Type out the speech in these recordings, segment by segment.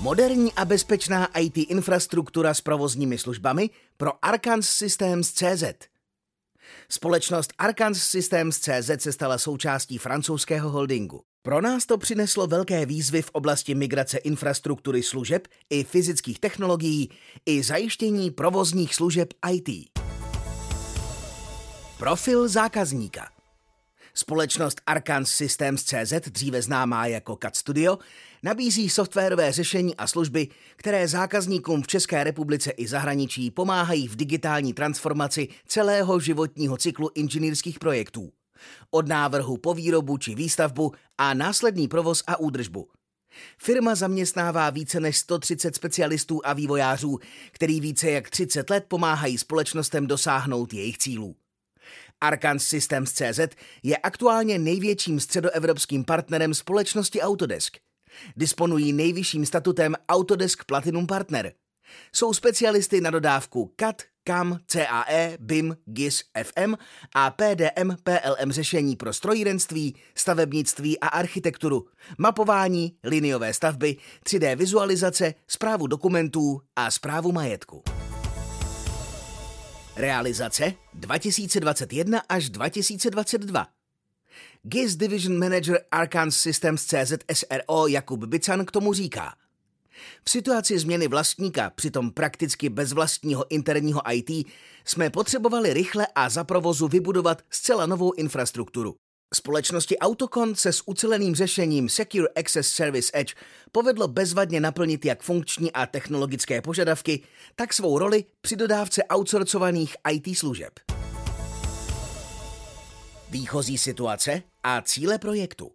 Moderní a bezpečná IT infrastruktura s provozními službami pro Arcans Systems CZ. Společnost Arcans Systems CZ se stala součástí francouzského holdingu. Pro nás to přineslo velké výzvy v oblasti migrace infrastruktury služeb i fyzických technologií i zajištění provozních služeb IT. Profil zákazníka – Společnost Arcans Systems CZ, dříve známá jako CAD Studio, nabízí softwarové řešení a služby, které zákazníkům v České republice i zahraničí pomáhají v digitální transformaci celého životního cyklu inženýrských projektů. Od návrhu po výrobu či výstavbu a následný provoz a údržbu. Firma zaměstnává více než 130 specialistů a vývojářů, který více jak 30 let pomáhají společnostem dosáhnout jejich cílů. CZ je aktuálně největším středoevropským partnerem společnosti Autodesk. Disponují nejvyšším statutem Autodesk Platinum Partner. Jsou specialisty na dodávku CAD, CAM, CAE, BIM, GIS, FM a PDM, PLM řešení pro strojírenství, stavebnictví a architekturu, mapování, liniové stavby, 3D vizualizace, zprávu dokumentů a zprávu majetku. Realizace 2021 až 2022. GIS Division Manager Arcans Systems CZ SRO Jakub Bican k tomu říká. V situaci změny vlastníka, přitom prakticky bez vlastního interního IT, jsme potřebovali rychle a za provozu vybudovat zcela novou infrastrukturu. Společnosti Autocon se s uceleným řešením Secure Access Service Edge povedlo bezvadně naplnit jak funkční a technologické požadavky, tak svou roli při dodávce outsourcovaných IT služeb. Výchozí situace a cíle projektu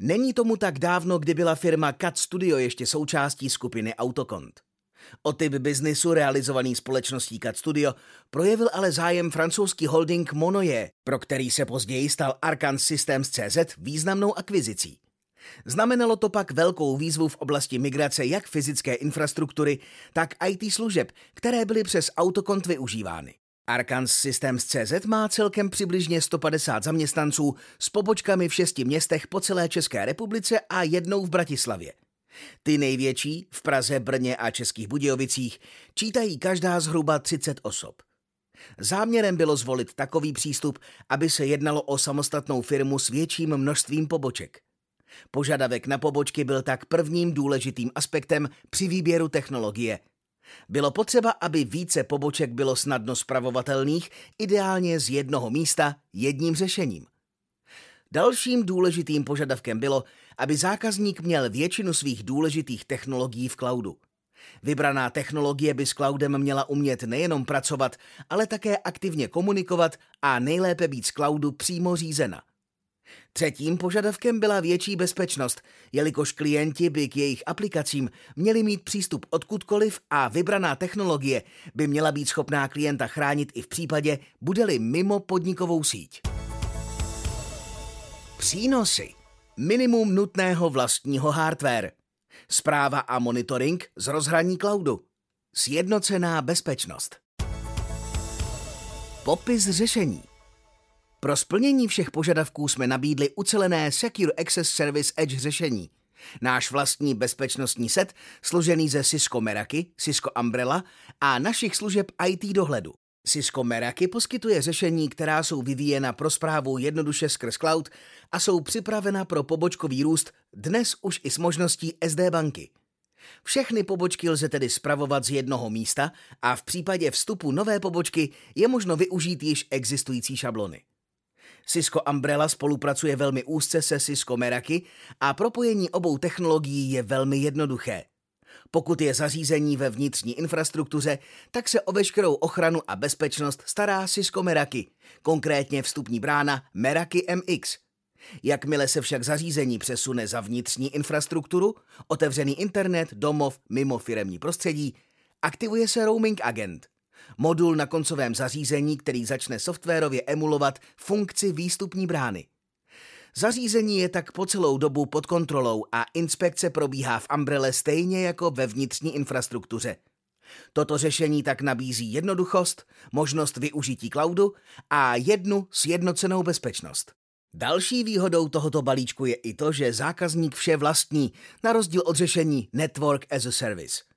Není tomu tak dávno, kdy byla firma CAD Studio ještě součástí skupiny Autocont. O typ biznisu realizovaný společností CAD Studio projevil ale zájem francouzský holding Monoje, pro který se později stal Arcan Systems CZ významnou akvizicí. Znamenalo to pak velkou výzvu v oblasti migrace jak fyzické infrastruktury, tak IT služeb, které byly přes autokont využívány. Arcans Systems CZ má celkem přibližně 150 zaměstnanců s pobočkami v šesti městech po celé České republice a jednou v Bratislavě. Ty největší v Praze, Brně a Českých Budějovicích čítají každá zhruba 30 osob. Záměrem bylo zvolit takový přístup, aby se jednalo o samostatnou firmu s větším množstvím poboček. Požadavek na pobočky byl tak prvním důležitým aspektem při výběru technologie. Bylo potřeba, aby více poboček bylo snadno spravovatelných, ideálně z jednoho místa jedním řešením. Dalším důležitým požadavkem bylo, aby zákazník měl většinu svých důležitých technologií v cloudu. Vybraná technologie by s cloudem měla umět nejenom pracovat, ale také aktivně komunikovat a nejlépe být z cloudu přímo řízena. Třetím požadavkem byla větší bezpečnost, jelikož klienti by k jejich aplikacím měli mít přístup odkudkoliv a vybraná technologie by měla být schopná klienta chránit i v případě, bude-li mimo podnikovou síť. Přínosy. Minimum nutného vlastního hardware. Zpráva a monitoring z rozhraní cloudu. Sjednocená bezpečnost. Popis řešení. Pro splnění všech požadavků jsme nabídli ucelené Secure Access Service Edge řešení. Náš vlastní bezpečnostní set, složený ze Cisco Meraki, Cisco Umbrella a našich služeb IT dohledu. Cisco Meraki poskytuje řešení, která jsou vyvíjena pro zprávu jednoduše skrz cloud a jsou připravena pro pobočkový růst dnes už i s možností SD banky. Všechny pobočky lze tedy spravovat z jednoho místa a v případě vstupu nové pobočky je možno využít již existující šablony. Cisco Umbrella spolupracuje velmi úzce se Cisco Meraki a propojení obou technologií je velmi jednoduché. Pokud je zařízení ve vnitřní infrastruktuře, tak se o veškerou ochranu a bezpečnost stará Cisco Meraki, konkrétně vstupní brána Meraki MX. Jakmile se však zařízení přesune za vnitřní infrastrukturu, otevřený internet, domov, mimo firemní prostředí, aktivuje se roaming agent. Modul na koncovém zařízení, který začne softwarově emulovat funkci výstupní brány. Zařízení je tak po celou dobu pod kontrolou a inspekce probíhá v Umbrelle stejně jako ve vnitřní infrastruktuře. Toto řešení tak nabízí jednoduchost, možnost využití cloudu a jednu sjednocenou bezpečnost. Další výhodou tohoto balíčku je i to, že zákazník vše vlastní, na rozdíl od řešení Network as a Service.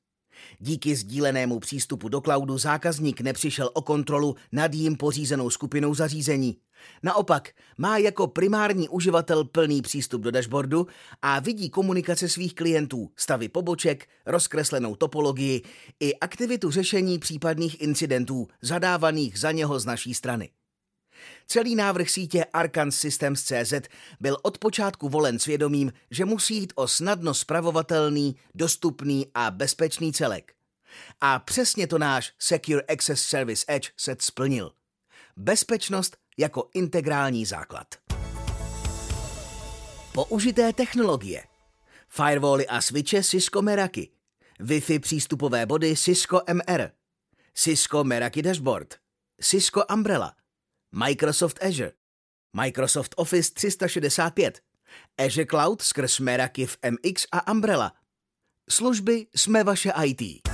Díky sdílenému přístupu do cloudu zákazník nepřišel o kontrolu nad jím pořízenou skupinou zařízení. Naopak, má jako primární uživatel plný přístup do dashboardu a vidí komunikace svých klientů, stavy poboček, rozkreslenou topologii i aktivitu řešení případných incidentů zadávaných za něho z naší strany. Celý návrh sítě Arcans Systems CZ byl od počátku volen svědomím, že musí jít o snadno spravovatelný, dostupný a bezpečný celek. A přesně to náš Secure Access Service Edge set splnil. Bezpečnost jako integrální základ. Použité technologie. Firewally a switche Cisco Meraki. Wi-Fi přístupové body Cisco MR. Cisco Meraki Dashboard. Cisco Umbrella. Microsoft Azure. Microsoft Office 365. Azure Cloud skrz Meraki v MX a Umbrella. Služby jsme vaše IT.